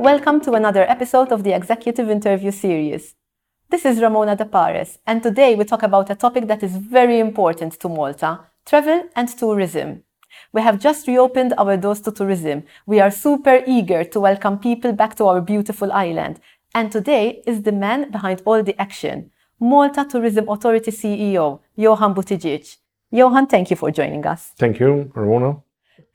Welcome to another episode of the Executive Interview Series. This is Ramona Depares, and today we talk about a topic that is very important to Malta travel and tourism. We have just reopened our doors to tourism. We are super eager to welcome people back to our beautiful island. And today is the man behind all the action, Malta Tourism Authority CEO, Johann Buttigieg. Johann, thank you for joining us. Thank you, Ramona.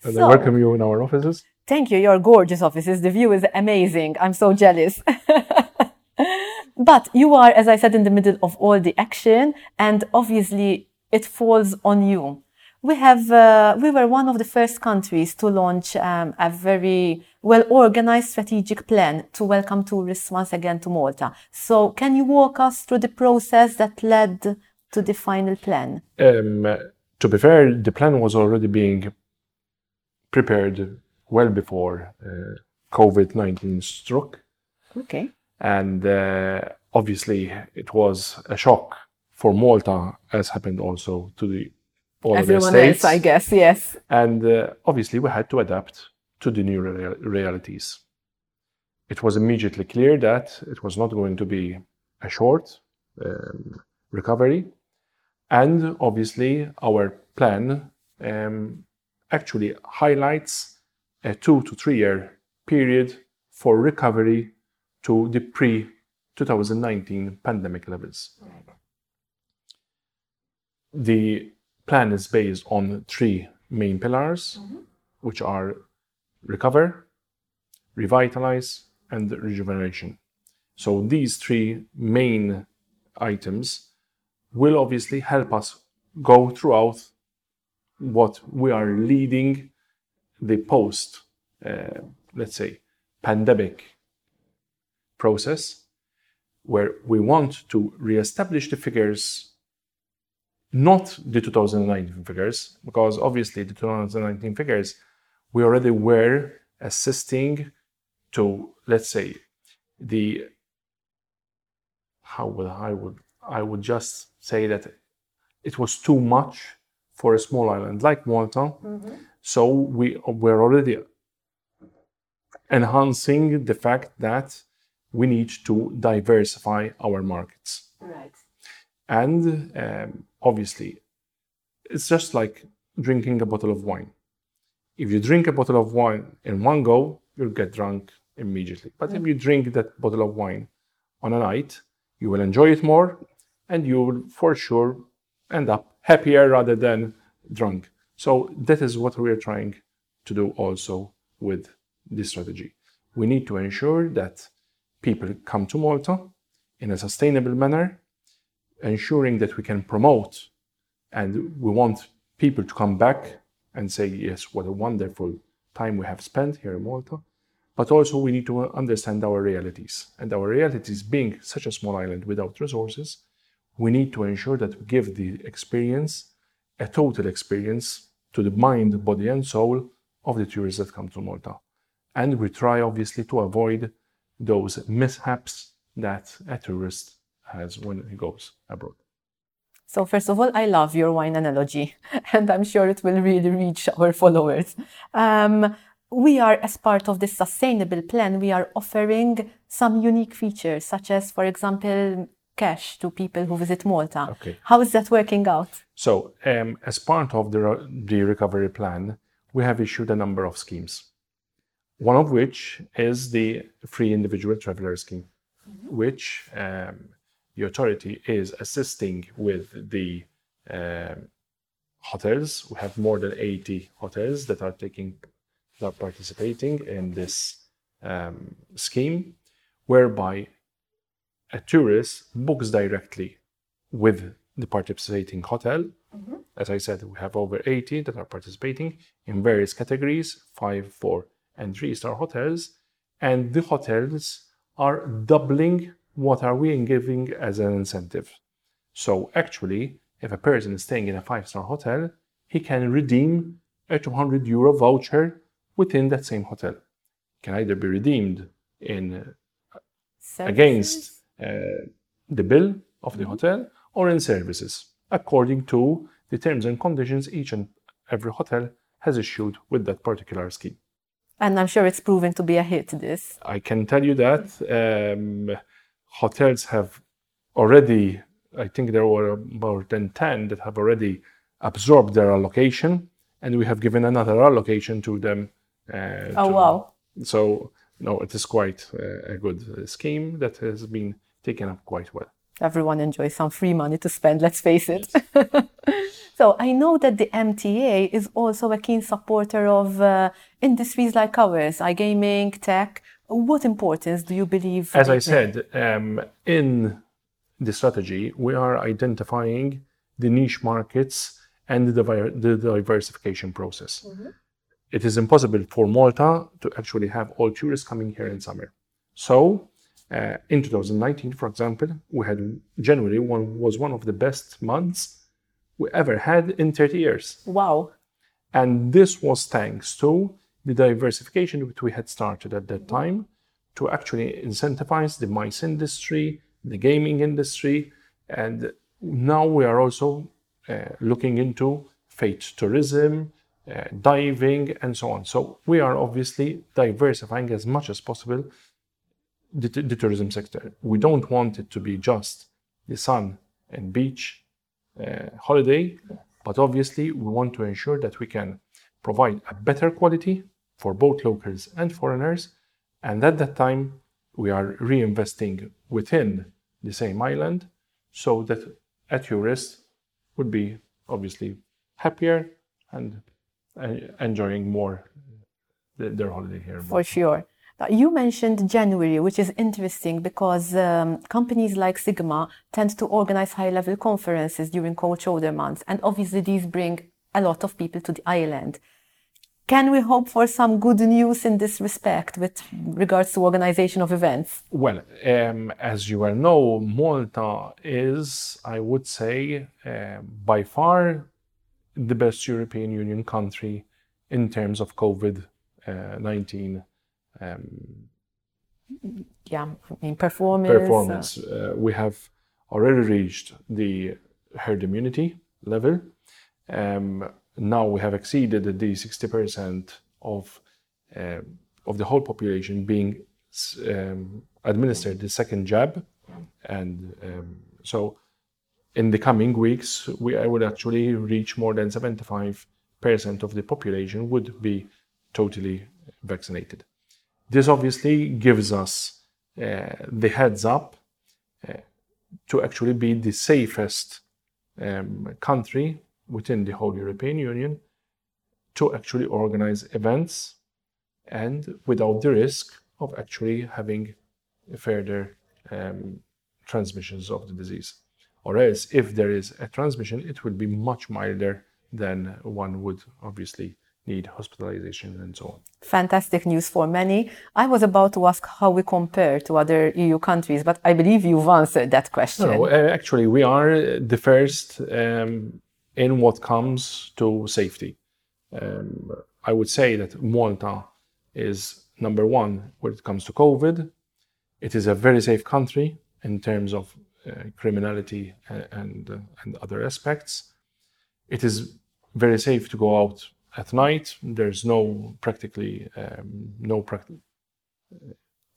And So- I welcome you in our offices. Thank you. Your gorgeous offices. The view is amazing. I'm so jealous. but you are, as I said, in the middle of all the action, and obviously it falls on you. We have, uh, we were one of the first countries to launch um, a very well organized strategic plan to welcome tourists once again to Malta. So, can you walk us through the process that led to the final plan? Um, to be fair, the plan was already being prepared well before uh, COVID 19 struck. Okay. And uh, obviously, it was a shock for Malta, as happened also to the all of the Everyone states. else, I guess, yes. And uh, obviously, we had to adapt to the new rea- realities. It was immediately clear that it was not going to be a short um, recovery. And obviously, our plan um, actually highlights a two to three year period for recovery to the pre 2019 pandemic levels. The plan is based on three main pillars, mm-hmm. which are recover, revitalize, and rejuvenation. So these three main items will obviously help us go throughout what we are leading the post, uh, let's say, pandemic process, where we want to reestablish the figures not the 2019 figures, because obviously the 2019 figures, we already were assisting to, let's say, the how would I would I would just say that it was too much for a small island like Malta. So we are already enhancing the fact that we need to diversify our markets. Right. And um, obviously, it's just like drinking a bottle of wine. If you drink a bottle of wine in one go, you'll get drunk immediately. But if you drink that bottle of wine on a night, you will enjoy it more and you will for sure end up happier rather than drunk. So that is what we're trying to do also with this strategy. We need to ensure that people come to Malta in a sustainable manner ensuring that we can promote and we want people to come back and say, yes, what a wonderful time we have spent here in Malta. But also, we need to understand our realities. And our realities, being such a small island without resources, we need to ensure that we give the experience a total experience to the mind, body, and soul of the tourists that come to Malta. And we try, obviously, to avoid those mishaps that a tourist has when he goes abroad. So first of all, I love your wine analogy, and I'm sure it will really reach our followers. Um, we are, as part of this sustainable plan, we are offering some unique features, such as, for example, cash to people who visit Malta. Okay. How is that working out? So, um, as part of the, the recovery plan, we have issued a number of schemes. One of which is the free individual traveler scheme, which um, the authority is assisting with the um, hotels. We have more than 80 hotels that are taking that are participating in this um, scheme, whereby a tourist books directly with the participating hotel. As I said, we have over 80 that are participating in various categories five, four, and three star hotels. And the hotels are doubling what are we giving as an incentive. So actually, if a person is staying in a five star hotel, he can redeem a 200 euro voucher within that same hotel. It can either be redeemed in against uh, the bill of the hotel or in services, according to the terms and conditions each and every hotel has issued with that particular scheme. And I'm sure it's proven to be a hit, this. I can tell you that um, hotels have already, I think there were more than 10 that have already absorbed their allocation, and we have given another allocation to them. Uh, Oh, to- wow. So, no, it is quite uh, a good uh, scheme that has been taken up quite well. Everyone enjoys some free money to spend, let's face it. so I know that the MTA is also a keen supporter of uh, industries like ours, iGaming, tech. What importance do you believe? As I said, um, in the strategy, we are identifying the niche markets and the, the diversification process. It is impossible for Malta to actually have all tourists coming here in summer. So, uh, in 2019, for example, we had January one was one of the best months we ever had in 30 years. Wow. And this was thanks to the diversification which we had started at that time to actually incentivize the MICE industry, the gaming industry, and now we are also uh, looking into faith tourism, uh, diving, and so on. So we are obviously diversifying as much as possible the, the tourism sector. We don't want it to be just the sun and beach uh, holiday, but obviously we want to ensure that we can provide a better quality for both locals and foreigners. And at that time, we are reinvesting within the same island so that a tourist would be obviously happier and uh, enjoying more the- their holiday here. For sure. Now, You mentioned January, which is interesting because um, companies like Sigma tend to organize high level conferences during cold shoulder months, and obviously these bring a lot of people to the island. Can we hope for some good news in this respect with regards to organization of events? Well, um, as you well know, Malta is, I would say, um, by far the best European Union country in terms of COVID uh, 19 um, Yeah, I mean, performance. uh, performance. Uh, we have already reached the herd immunity level. Um, now we have exceeded the 60% of uh, of the whole population being um, administered the second jab, and um, so in the coming weeks we I would actually reach more than 75% of the population would be totally vaccinated. This obviously gives us uh, the heads up uh, to actually be the safest um, country within the whole European Union to actually organize events and without the risk of actually having further um, transmissions of the disease. Or else, if there is a transmission, it will be much milder than one would obviously need hospitalization and so on. Fantastic news for many. I was about to ask how we compare to other EU countries, but I believe you've answered that question. No, uh, actually, we are the first um, in what comes to safety. Um, I would say that Malta is number one when it comes to COVID. It is a very safe country in terms of uh, criminality and and, uh, and other aspects. It is very safe to go out at night. There's no practically um, no practical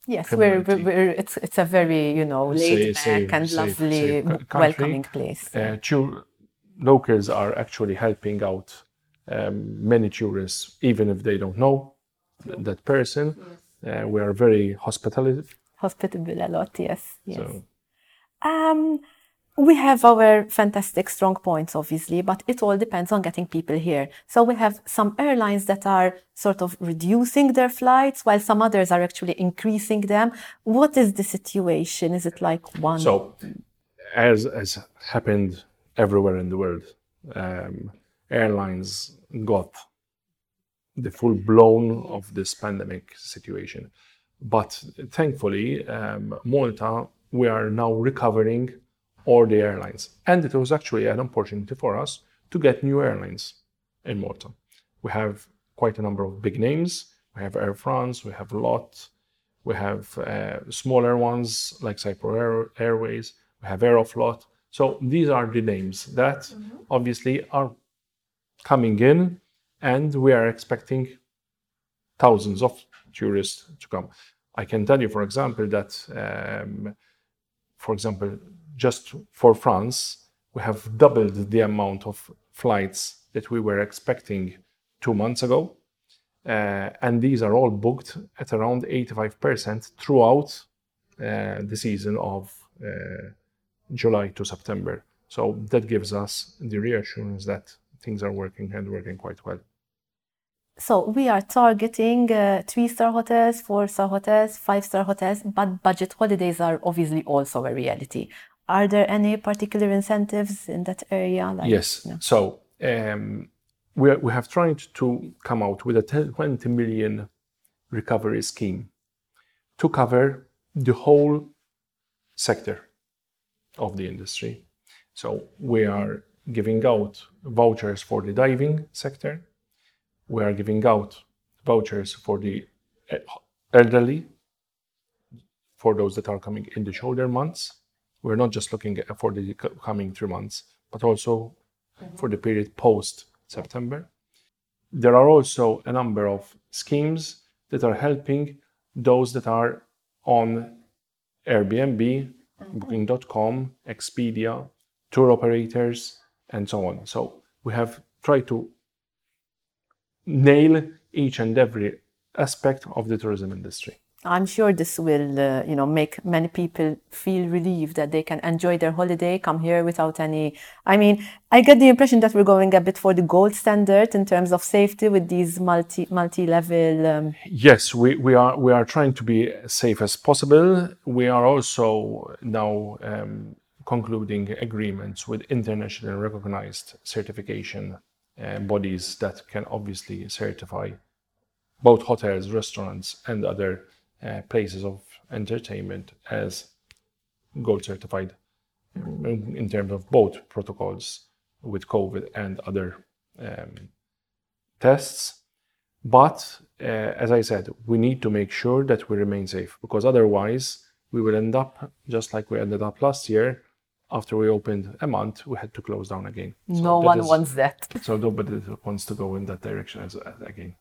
Yes, we're, we're, it's, it's a very, you know, laid back and lovely, welcoming place. uh, tour- locals are actually helping out um, many tourists, even if they don't know th- that person. Uh, we are very hospitable. Hospitable a lot, yes. yes. So Um, we have our fantastic strong points, obviously, but it all depends on getting people here. So we have some airlines that are sort of reducing their flights, while some others are actually increasing them. What is the situation? Is it like one? So, as has happened everywhere in the world, um, airlines got the full blown of this pandemic situation. But thankfully, um, Malta, we are now recovering all the airlines, and it was actually an opportunity for us to get new airlines in Malta. We have quite a number of big names. We have Air France, we have LOT, we have uh, smaller ones like Cyprus Air- Airways, we have Aeroflot. So these are the names that obviously are coming in, and we are expecting thousands of tourists to come. I can tell you, for example, that, um, for example, just for France, we have doubled the amount of flights that we were expecting two months ago. Uh, and these are all booked at around 85% throughout uh, the season of uh, July to September. So that gives us the reassurance that things are working and working quite well. So we are targeting uh, three-star hotels, four-star hotels, five-star hotels, but budget holidays are obviously also a reality. Are there any particular incentives in that area? Like, yes. So um, we, are, we have tried to come out with a 20 million recovery scheme to cover the whole sector of the industry. So we are giving out vouchers for the diving sector. We are giving out vouchers for the elderly, for those that are coming in the shoulder months. We're not just looking for the coming three months, but also mm-hmm. for the period post September. There are also a number of schemes that are helping those that are on Airbnb, mm-hmm. Booking.com, Expedia, tour operators, and so on. So we have tried to nail each and every aspect of the tourism industry. I'm sure this will, uh, you know, make many people feel relieved that they can enjoy their holiday, come here without any. I mean, I get the impression that we're going a bit for the gold standard in terms of safety with these multi multi level. Um... Yes, we, we are we are trying to be as safe as possible. We are also now um, concluding agreements with internationally recognized certification uh, bodies that can obviously certify both hotels, restaurants, and other uh, places of entertainment as gold certified in, in, terms of both protocols with COVID and other um, tests. But uh, as I said, we need to make sure that we remain safe because otherwise we will end up just like we ended up last year. After we opened a month, we had to close down again. So no one is, wants that. So nobody wants to go in that direction as, again.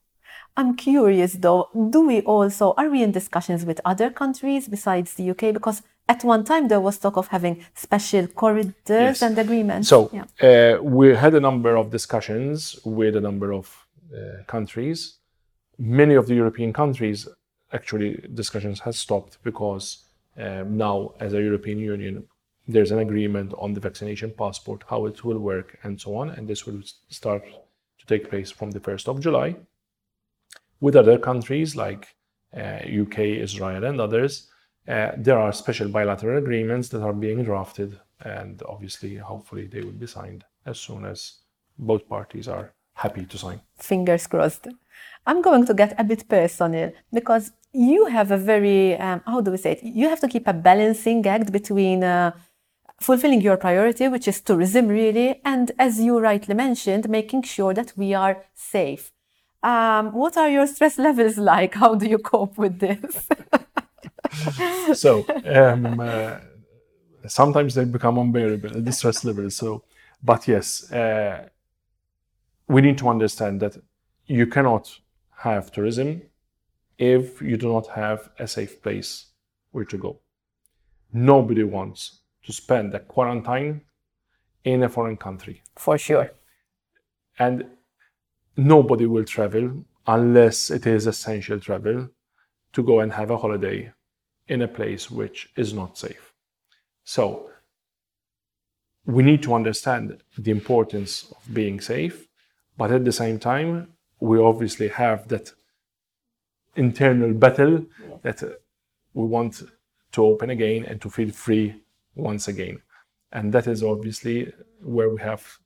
I'm curious though, do we also, are we in discussions with other countries besides the UK? Because at one time there was talk of having special corridors yes. and agreements. So yeah. uh, we had a number of discussions with a number of uh, countries. Many of the European countries, actually, discussions has stopped because um, now, as a European Union, there's an agreement on the vaccination passport, how it will work, and so on. And this will start to take place from the 1st of July with other countries like uh, UK, Israel, and others, uh, there are special bilateral agreements that are being drafted, and obviously, hopefully, they will be signed as soon as both parties are happy to sign. Fingers crossed. I'm going to get a bit personal because you have a very, um, how do we say it? You have to keep a balancing act between uh, fulfilling your priority, which is tourism, really, and as you rightly mentioned, making sure that we are safe. Um, what are your stress levels like? How do you cope with this? so um, uh, sometimes they become unbearable, the stress levels. So, but yes, uh, we need to understand that you cannot have tourism if you do not have a safe place where to go. Nobody wants to spend a quarantine in a foreign country. For sure. And nobody will travel unless it is essential travel to go and have a holiday in a place which is not safe. So we need to understand the importance of being safe, but at the same time, we obviously have that internal battle that uh, we want to open again and to feel free once again. And that is obviously where we have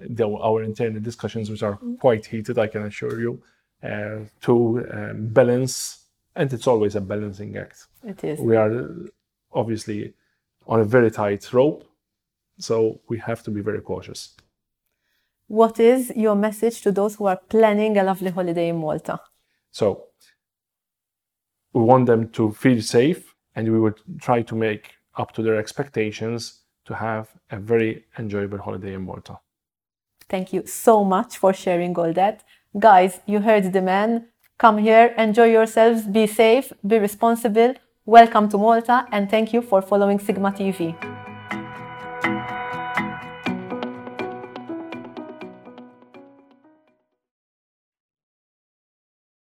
the, our internal discussions, which are mm. quite heated, I can assure you, uh, to um, balance, and it's always a balancing act. It is. We are obviously on a very tight rope, so we have to be very cautious. What is your message to those who are planning a lovely holiday in Malta? So, we want them to feel safe, and we would try to make up to their expectations to have a very enjoyable holiday in Malta. Thank you so much for sharing all that. Guys, you heard the man. Come here, enjoy yourselves, be safe, be responsible. Welcome to Malta, and thank you for following Sigma TV.